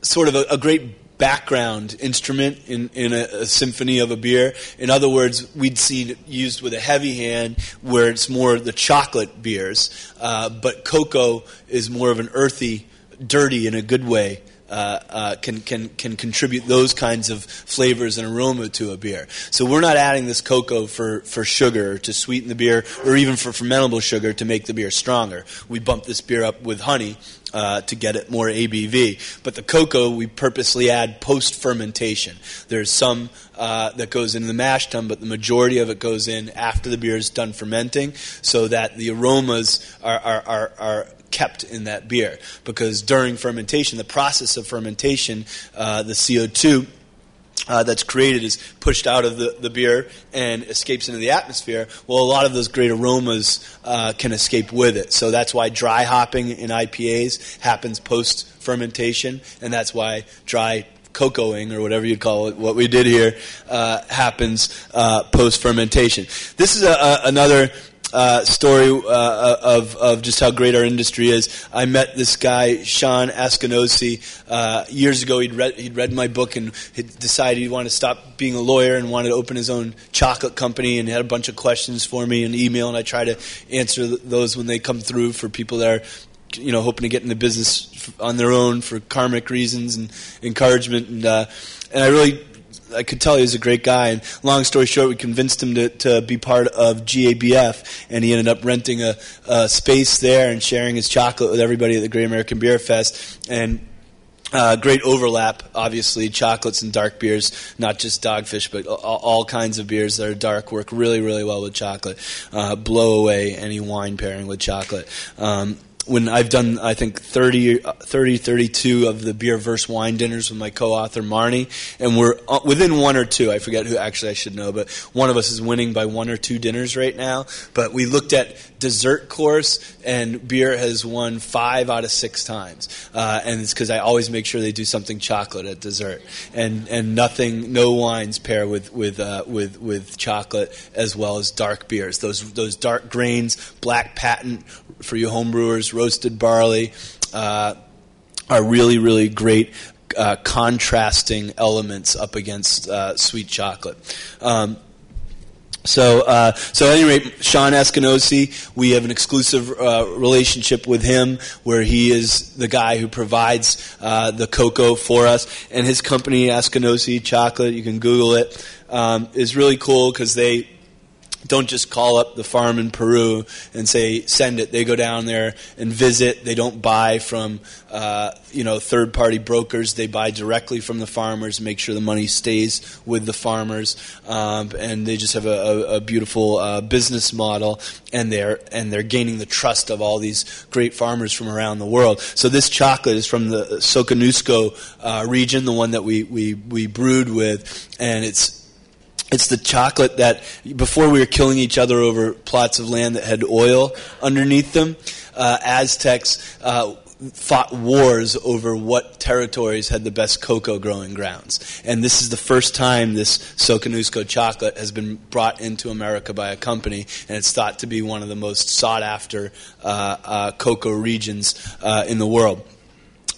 S3: sort of a, a great background instrument in, in a, a, symphony of a beer. In other words, we'd see it used with a heavy hand where it's more the chocolate beers, uh, but cocoa is more of an earthy, dirty in a good way. Uh, uh, can can can contribute those kinds of flavors and aroma to a beer. So we're not adding this cocoa for for sugar to sweeten the beer, or even for fermentable sugar to make the beer stronger. We bump this beer up with honey uh, to get it more ABV. But the cocoa we purposely add post fermentation. There's some uh, that goes into the mash tun, but the majority of it goes in after the beer is done fermenting, so that the aromas are, are, are, are kept in that beer. Because during fermentation, the process of fermentation, uh, the CO2 uh, that's created is pushed out of the, the beer and escapes into the atmosphere, well, a lot of those great aromas uh, can escape with it. So that's why dry hopping in IPAs happens post fermentation, and that's why dry cocoaing or whatever you'd call it, what we did here, uh, happens uh, post fermentation. This is a, a, another uh, story uh, of, of just how great our industry is. I met this guy, Shawn Askinosie, uh, years ago. He'd read, he'd read my book and he decided he wanted to stop being a lawyer and wanted to open his own chocolate company and he had a bunch of questions for me in email, and I try to answer those when they come through for people that are you know hoping to get in the business on their own for karmic reasons and encouragement and uh, and I really I could tell he was a great guy. And long story short, we convinced him to, to be part of GABF, and he ended up renting a, a space there and sharing his chocolate with everybody at the Great American Beer Fest. And uh, great overlap, obviously, chocolates and dark beers, not just dogfish, but all, all, kinds of beers that are dark work really, really well with chocolate. Uh, blow away any wine pairing with chocolate. Um, when I've done, I think, 30, 30, 32 of the beer verse wine dinners with my co-author Marnie, and we're uh, within one or two. I forget who actually I should know, but one of us is winning by one or two dinners right now. But we looked at dessert course, and beer has won five out of six times, uh, and it's because I always make sure they do something chocolate at dessert, and and nothing, no wines pair with with uh, with with chocolate as well as dark beers. Those those dark grains, black patent for you homebrewers roasted barley, uh, are really, really great uh, contrasting elements up against uh, sweet chocolate. Um, so, uh, so at any rate, Shawn Askinosie, we have an exclusive uh, relationship with him, where he is the guy who provides uh, the cocoa for us, and his company, Askinosie Chocolate, you can Google it, um, is really cool because they don't just call up the farm in Peru and say send it. They go down there and visit. They don't buy from uh, you know third party brokers. They buy directly from the farmers. Make sure the money stays with the farmers, um, and they just have a, a, a beautiful uh, business model. And they're and they're gaining the trust of all these great farmers from around the world. So this chocolate is from the Soconusco uh, region, the one that we, we we brewed with, and it's it's the chocolate that before we were killing each other over plots of land that had oil underneath them, uh, Aztecs uh, fought wars over what territories had the best cocoa growing grounds. And this is the first time this Soconusco chocolate has been brought into America by a company, and it's thought to be one of the most sought after uh, uh cocoa regions uh, in the world.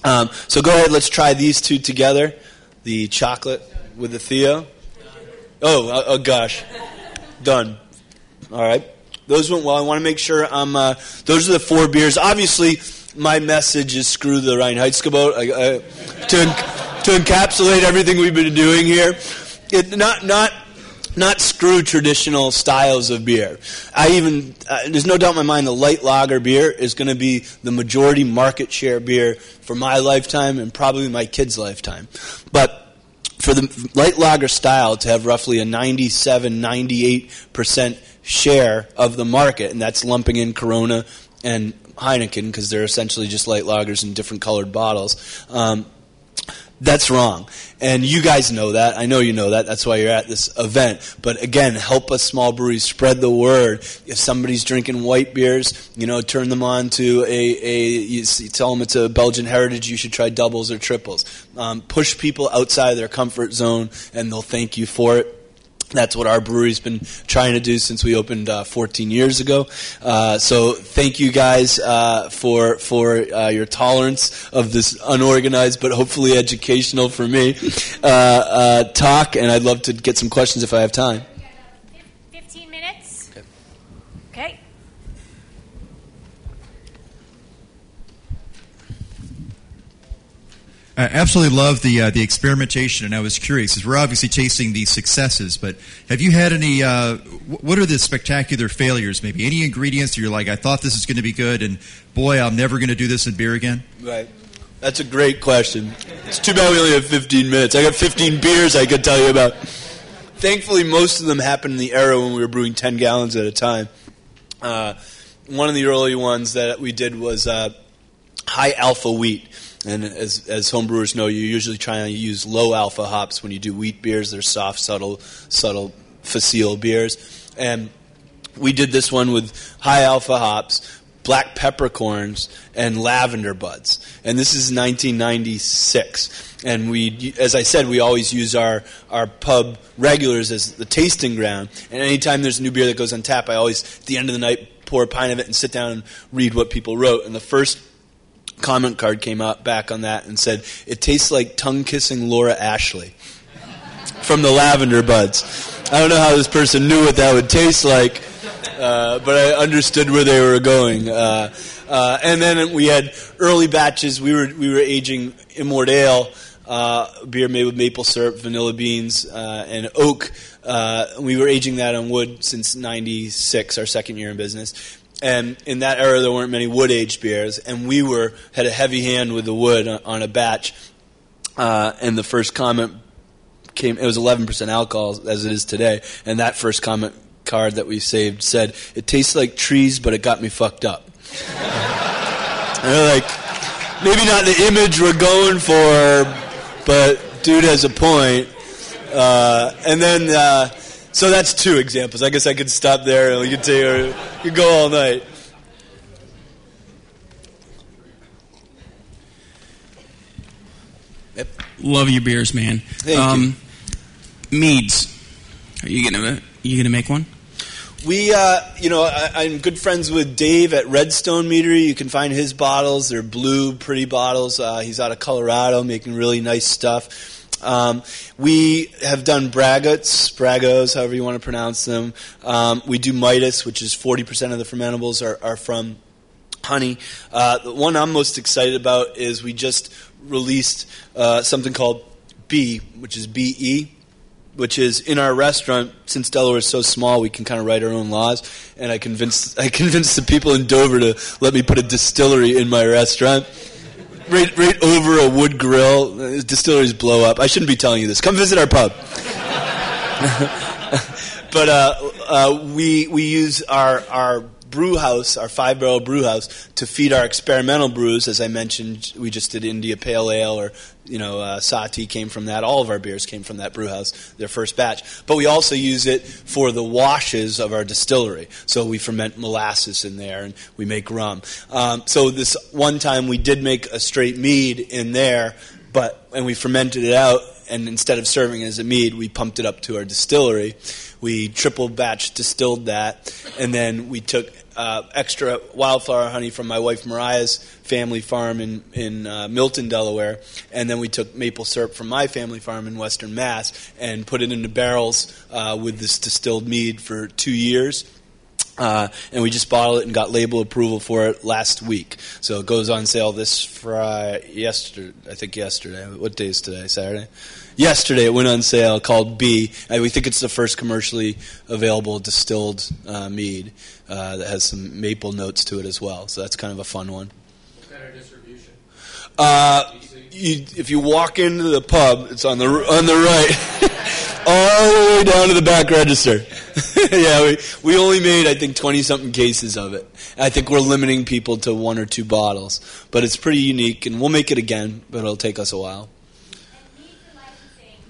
S3: Um, so go ahead, let's try these two together the chocolate with the Theo. Oh, uh, oh gosh. Done. All right. Those went well. I want to make sure I'm. Uh, those are the four beers. Obviously, my message is screw the Reinheitsgebot uh, to to encapsulate everything we've been doing here. It, not not not screw traditional styles of beer. I even uh, there's no doubt in my mind the light lager beer is going to be the majority market share beer for my lifetime and probably my kids' lifetime. But for the light lager style to have roughly a 97 98% share of the market and that's lumping in Corona and Heineken because they're essentially just light lagers in different colored bottles. Um, that's wrong. And you guys know that. I know you know that. That's why you're at this event. But again, help us small breweries spread the word. If somebody's drinking white beers, you know, turn them on to a, a you tell them it's a Belgian heritage, you should try doubles or triples. Um, push people outside their comfort zone and they'll thank you for it. That's what our brewery's been trying to do since we opened uh, 14 years ago. Uh, so thank you guys uh, for for uh, your tolerance of this unorganized but hopefully educational for me uh, uh, talk, and I'd love to get some questions if I have time.
S2: 15 minutes. Okay.
S4: I absolutely love the uh, the experimentation, and I was curious because we're obviously chasing these successes. But have you had any? Uh, what are the spectacular failures? Maybe any ingredients that you're like, I thought this is going to be good, and boy, I'm never going to do this in beer again.
S3: Right. That's a great question. It's too bad we only have 15 minutes. I got 15 beers I could tell you about. Thankfully, most of them happened in the era when we were brewing 10 gallons at a time. Uh, one of the early ones that we did was uh, high alpha wheat. And as, as homebrewers know, you usually try and use low alpha hops when you do wheat beers. They're soft, subtle, subtle, facile beers. And we did this one with high alpha hops, black peppercorns, and lavender buds. And this is 1996. And we, as I said, we always use our, our pub regulars as the tasting ground. And anytime there's a new beer that goes on tap, I always, at the end of the night, pour a pint of it and sit down and read what people wrote. And the first comment card came out back on that and said, It tastes like tongue kissing Laura Ashley from the Lavender Buds. I don't know how this person knew what that would taste like, uh, but I understood where they were going. Uh, uh, and then we had early batches. We were we were aging Immortale, uh, beer made with maple syrup, vanilla beans, uh, and oak. Uh, we were aging that on wood since '96, our second year in business and in that era there weren't many wood aged beers, and we were had a heavy hand with the wood on, on a batch. Uh, and the first comment came; it was 11% alcohol as it is today, and that first comment card that we saved said, "It tastes like trees, but it got me fucked up." and we're like, maybe not the image we're going for, but dude has a point. Uh, and then. Uh, so that's two examples. I guess I could stop there and we could take or we could go all night.
S5: Yep. Love your beers, man.
S3: Thank um,
S5: you. Meads. Are you gonna you gonna make one?
S3: We, uh, you know, I, am good friends with Dave at Redstone Meadery. You can find his bottles. They're blue, pretty bottles. Uh, he's out of Colorado, making really nice stuff. Um, we have done braggots, bragos, however you want to pronounce them. Um, we do Midas, which is 40% of the fermentables are, are from honey. Uh, the one I'm most excited about is we just released uh, something called B, which is BE which is in our restaurant. Since Delaware is so small, we can kind of write our own laws. And I convinced I convinced the people in Dover to let me put a distillery in my restaurant right, right over a wood grill. Distilleries blow up. I shouldn't be telling you this. Come visit our pub. but uh, uh, we we use our our brew house, our five barrel brew house, to feed our experimental brews. As I mentioned, we just did India Pale Ale, or you know, uh, Sah'tea came from that. All of our beers came from that brew house, their first batch. But we also use it for the washes of our distillery. So we ferment molasses in there, and we make rum. Um, so this one time we did make a straight mead in there, but and we fermented it out. And instead of serving it as a mead, we pumped it up to our distillery. We triple batch distilled that, and then we took uh, extra wildflower honey from my wife Mariah's family farm in in uh, Milton, Delaware, and then we took maple syrup from my family farm in Western Mass and put it into barrels uh, with this distilled mead for two years. Uh, and we just bottled it and got label approval for it last week. So it goes on sale this Friday, yesterday, I think yesterday. What day is today? Saturday? Yesterday it went on sale called B. We think it's the first commercially available distilled uh, mead uh, that has some maple notes to it as well. So that's kind of a fun one.
S1: What kind of distribution?
S3: Uh, you, if you walk into the pub, it's on the on the right, all the way down to the back register. yeah, we we only made I think twenty something cases of it. I think we're limiting people to one or two bottles, but it's pretty unique, and we'll make it again, but it'll take us a while.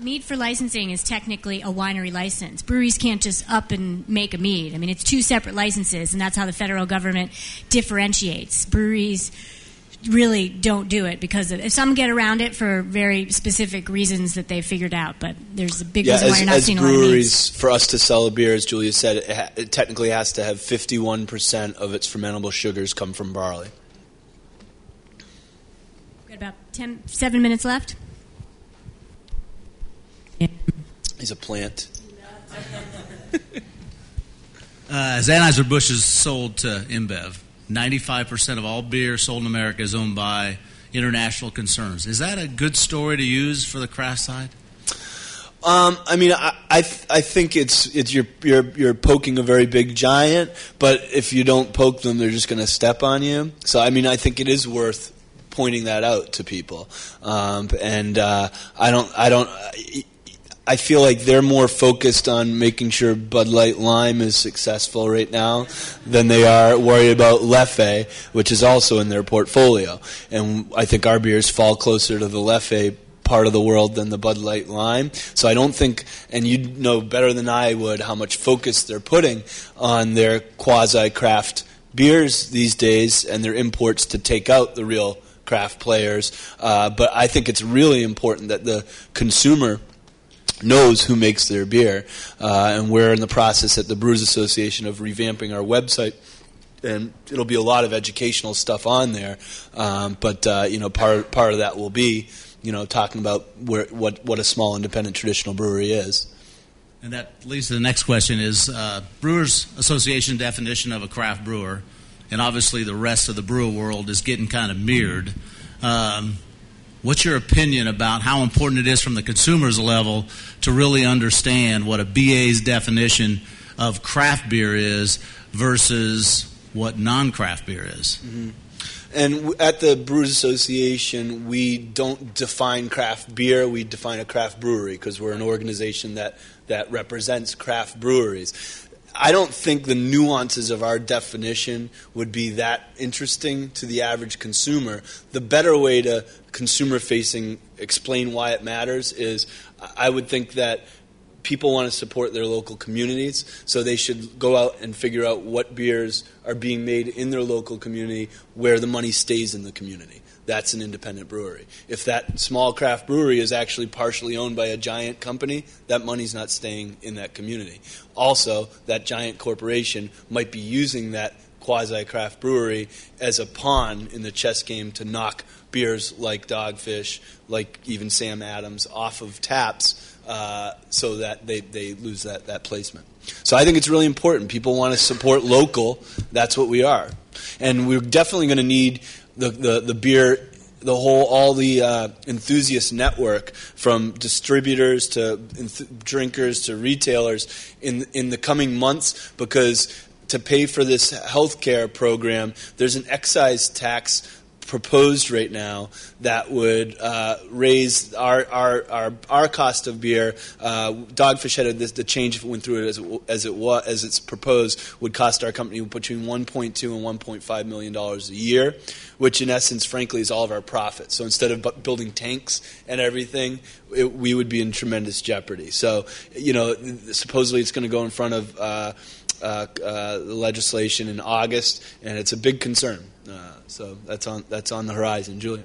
S2: Mead for licensing is technically a winery license. Breweries can't just up and make a mead. I mean, it's two separate licenses, and that's how the federal government differentiates. Breweries really don't do it because of, some get around it for very specific reasons that they've figured out. But there's a big
S3: Yeah,
S2: reason why
S3: as,
S2: you're not
S3: as
S2: seeing a lot of
S3: breweries, for us to sell a beer, as Julia said, it, ha- it technically has to have 51% of its fermentable sugars come from barley.
S2: We've got about 10, seven minutes left.
S3: He's a plant.
S6: Uh, Anheuser-Busch is sold to InBev, 95% of all beer sold in America is owned by international concerns. Is that a good story to use for the craft side?
S3: Um, I mean, I I, th- I think it's it's you're, you're you're poking a very big giant, but if you don't poke them, they're just going to step on you. So I mean, I think it is worth pointing that out to people. Um, and uh, I don't I don't. I feel like they're more focused on making sure Bud Light Lime is successful right now than they are worried about Leffe, which is also in their portfolio. And I think our beers fall closer to the Leffe part of the world than the Bud Light Lime. So I don't think, and you know better than I would, how much focus they're putting on their quasi craft beers these days and their imports to take out the real craft players. Uh, but I think it's really important that the consumer knows who makes their beer. Uh, and we're in the process at the Brewers Association of revamping our website. And it'll be a lot of educational stuff on there, um, but uh, you know, part part of that will be, you know, talking about where, what what a small independent traditional brewery is.
S6: And that leads to the next question: Is uh, Brewers Association definition of a craft brewer, and obviously the rest of the brewer world is getting kind of mirrored. Um, what's your opinion about how important it is from the consumer's level to really understand what a BA's definition of craft beer is versus what non-craft beer is? Mm-hmm.
S3: And w- at the Brewers Association, we don't define craft beer. We define a craft brewery because we're an organization that, that represents craft breweries. I don't think the nuances of our definition would be that interesting to the average consumer. The better way to consumer facing explain why it matters is I would think that people want to support their local communities, so they should go out and figure out what beers are being made in their local community where the money stays in the community. That's an independent brewery. If that small craft brewery is actually partially owned by a giant company, that money's not staying in that community. Also, that giant corporation might be using that quasi craft brewery as a pawn in the chess game to knock beers like Dogfish, like even Sam Adams, off of taps uh, so that they, they lose that, that placement. So I think it's really important. People want to support local. That's what we are. And we're definitely going to need the, the, the beer the whole all the uh, enthusiast network from distributors to enth- drinkers to retailers in in the coming months because to pay for this health care program there's an excise tax proposed right now that would uh, raise our, our, our, our cost of beer. Uh, Dogfish Head, this, the change if it went through it as it, as it was as it's proposed would cost our company between 1.2 and 1.5 million dollars a year, which in essence, frankly, is all of our profit. So instead of bu- building tanks and everything, it, we would be in tremendous jeopardy. So you know, supposedly it's going to go in front of. Uh, uh, uh, legislation in August, and it's a big concern. Uh, so that's on that's on the horizon, Julia.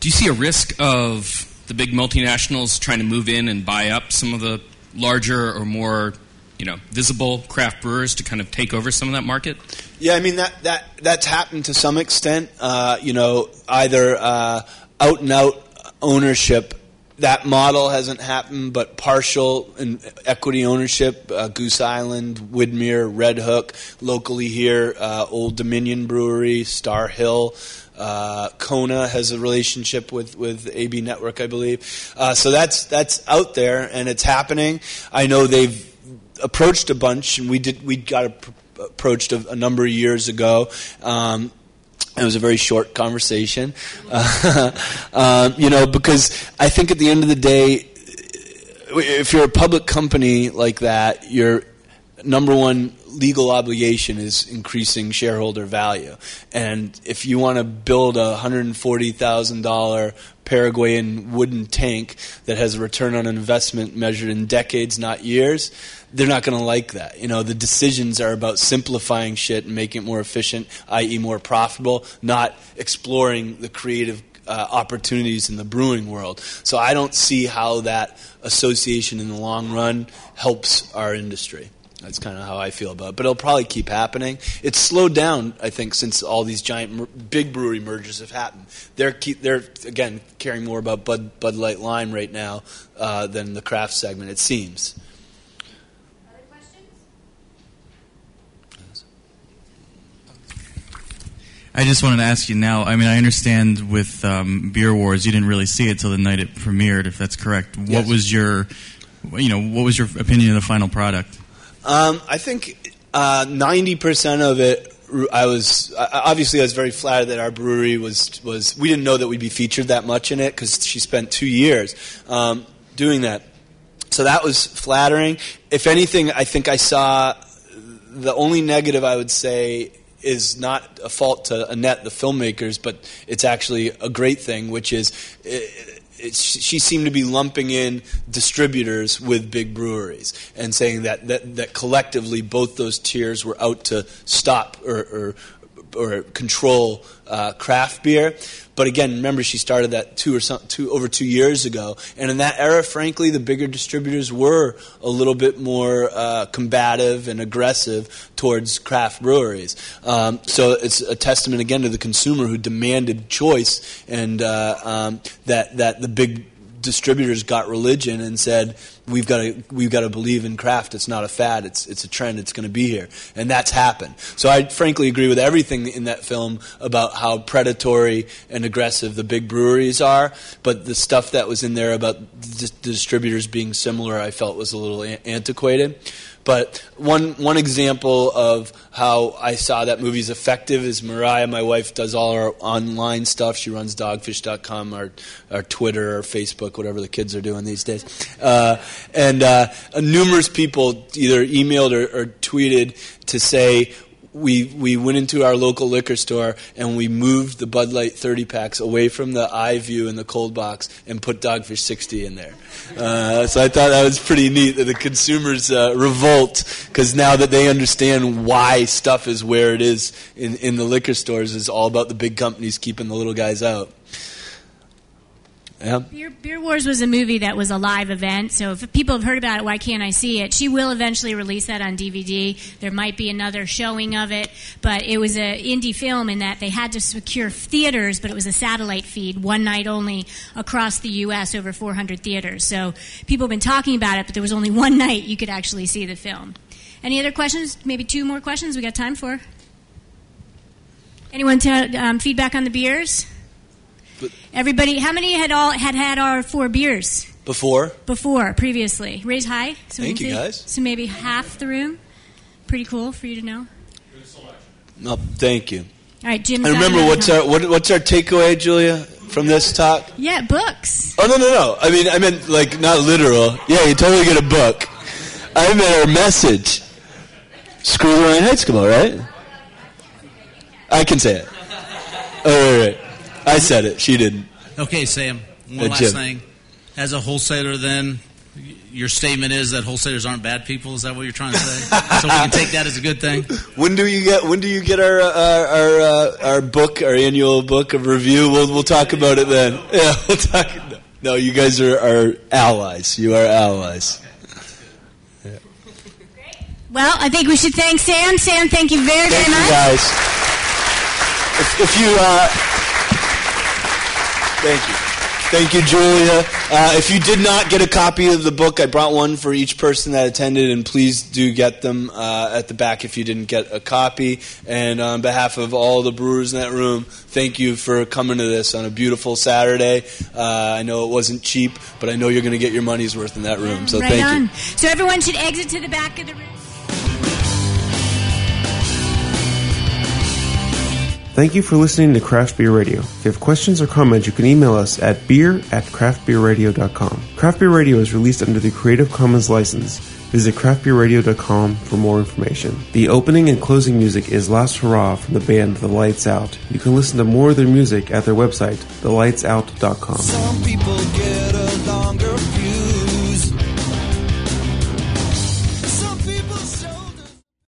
S5: Do you see a risk of the big multinationals trying to move in and buy up some of the larger or more, you know, visible craft brewers to kind of take over some of that market?
S3: Yeah, I mean that that that's happened to some extent. Uh, you know, either uh, out and out ownership that model hasn't happened, but partial and equity ownership, uh, Goose Island, Widmer, Redhook, locally here, uh, Old Dominion Brewery, Star Hill. Uh, Kona has a relationship with, with AB Network, I believe. Uh, so that's that's out there and it's happening. I know they've approached a bunch, and we did we got a, approached a, a, number of years ago. Um, it was a very short conversation, uh, um, you know, because I think at the end of the day, if you're a public company like that, your number one legal obligation is increasing shareholder value. And if you want to build a $140,000 Paraguayan wooden tank that has a return on investment measured in decades, not years, they're not going to like that. You know, the decisions are about simplifying shit and making it more efficient, i.e., more profitable, not exploring the creative uh, opportunities in the brewing world. So I don't see how that association in the long run helps our industry. That's kind of how I feel about it. But it'll probably keep happening. It's slowed down, I think, since all these giant big brewery mergers have happened. They're keep, they're again caring more about Bud Bud Light Lime right now uh, than the craft segment. It seems. Other questions?
S7: I just wanted to ask you now. I mean, I understand with um, Beer Wars, you didn't really see it till the night it premiered, if that's correct. What
S3: yes.
S7: was your, you know, what was your opinion of the final product?
S3: Um, I think uh, ninety uh, percent of it. I was obviously I was very flattered that our brewery was was. We didn't know that we'd be featured that much in it because she spent two years um, doing that. So that was flattering. If anything, I think I saw the only negative I would say is not a fault to Anat, the filmmakers, but it's actually a great thing, which is she seemed to be lumping in distributors with big breweries and saying that, that, that collectively both those tiers were out to stop or, or, or control uh, craft beer. But again, remember she started that two or some, two over two years ago, and in that era, frankly, the bigger distributors were a little bit more uh, combative and aggressive towards craft breweries. Um, so it's a testament again to the consumer who demanded choice, and uh, um, that that the big distributors got religion and said we've got to we've got to believe in craft. It's not a fad. It's it's a trend. It's going to be here, and that's happened. So I frankly agree with everything in that film about how predatory and aggressive the big breweries are. But the stuff that was in there about the distributors being similar, I felt was a little antiquated. But one one example of how I saw that movie is effective is Mariah, my wife, does all our online stuff. She runs dogfish.com, our, our Twitter, our Facebook, whatever the kids are doing these days. Uh, and uh, numerous people either emailed or, or tweeted to say, we we went into our local liquor store and we moved the Bud Light 30 packs away from the eye view in the cold box and put Dogfish 60 in there. Uh, so I thought that was pretty neat that the consumers uh, revolt because now that they understand why stuff is where it is in, in the liquor stores is all about the big companies keeping the little guys out. Yeah.
S2: Beer, Beer, Wars was a movie that was a live event, so if people have heard about it, why can't I see it? She will eventually release that on DVD. There might be another showing of it, but it was an indie film in that they had to secure theaters, but it was a satellite feed, one night only across the U.S., over 400 theaters. So people have been talking about it, but there was only one night you could actually see the film. Any other questions? Maybe two more questions we got time for? Anyone t- um, feedback on the beers? But Everybody, how many had all had had our four beers
S3: before?
S2: Before, previously, raise high.
S3: So Thank you, guys.
S2: So maybe half the room. Pretty cool for you to know.
S3: No, thank you.
S2: All right, Jim.
S3: And remember, what's our what, what's our takeaway, Julia, from this talk?
S2: Yeah, books.
S3: Oh no, no, no. I mean, I meant like not literal. Yeah, you totally get a book. I meant our message. Screw the Reinheitsgebot, right? I can say it. Oh, right, right. I said it. She didn't.
S6: Okay, Sam. One uh, last Jim. thing. As a wholesaler, then your statement is that wholesalers aren't bad people. Is that what you're trying to say? so we can take that as a good thing.
S3: When do you get? When do you get our our our, uh, our book, our annual book of review? We'll we'll talk about it then. Yeah, we'll talk. No, you guys are, are allies. You are allies.
S2: Well, I think we should thank Sam. Sam, thank you very,
S3: thank
S2: very much.
S3: You guys. If, if you. Uh, Thank you. Thank you, Julia. Uh, if you did not get a copy of the book, I brought one for each person that attended, and please do get them uh, at the back if you didn't get a copy. And on behalf of all the brewers in that room, thank you for coming to this on a beautiful Saturday. Uh, I know it wasn't cheap, but I know you're going to get your money's worth in that room. So
S2: right
S3: thank
S2: on.
S3: you.
S2: So everyone should exit to the back of the room.
S1: Thank you for listening to Craft Beer Radio. If you have questions or comments, you can email us at beer at craftbeerradio.com. Craft Beer Radio is released under the Creative Commons license. Visit craftbeerradio.com for more information. The opening and closing music is Last Hurrah from the band The Lights Out. You can listen to more of their music at their website, thelightsout.com.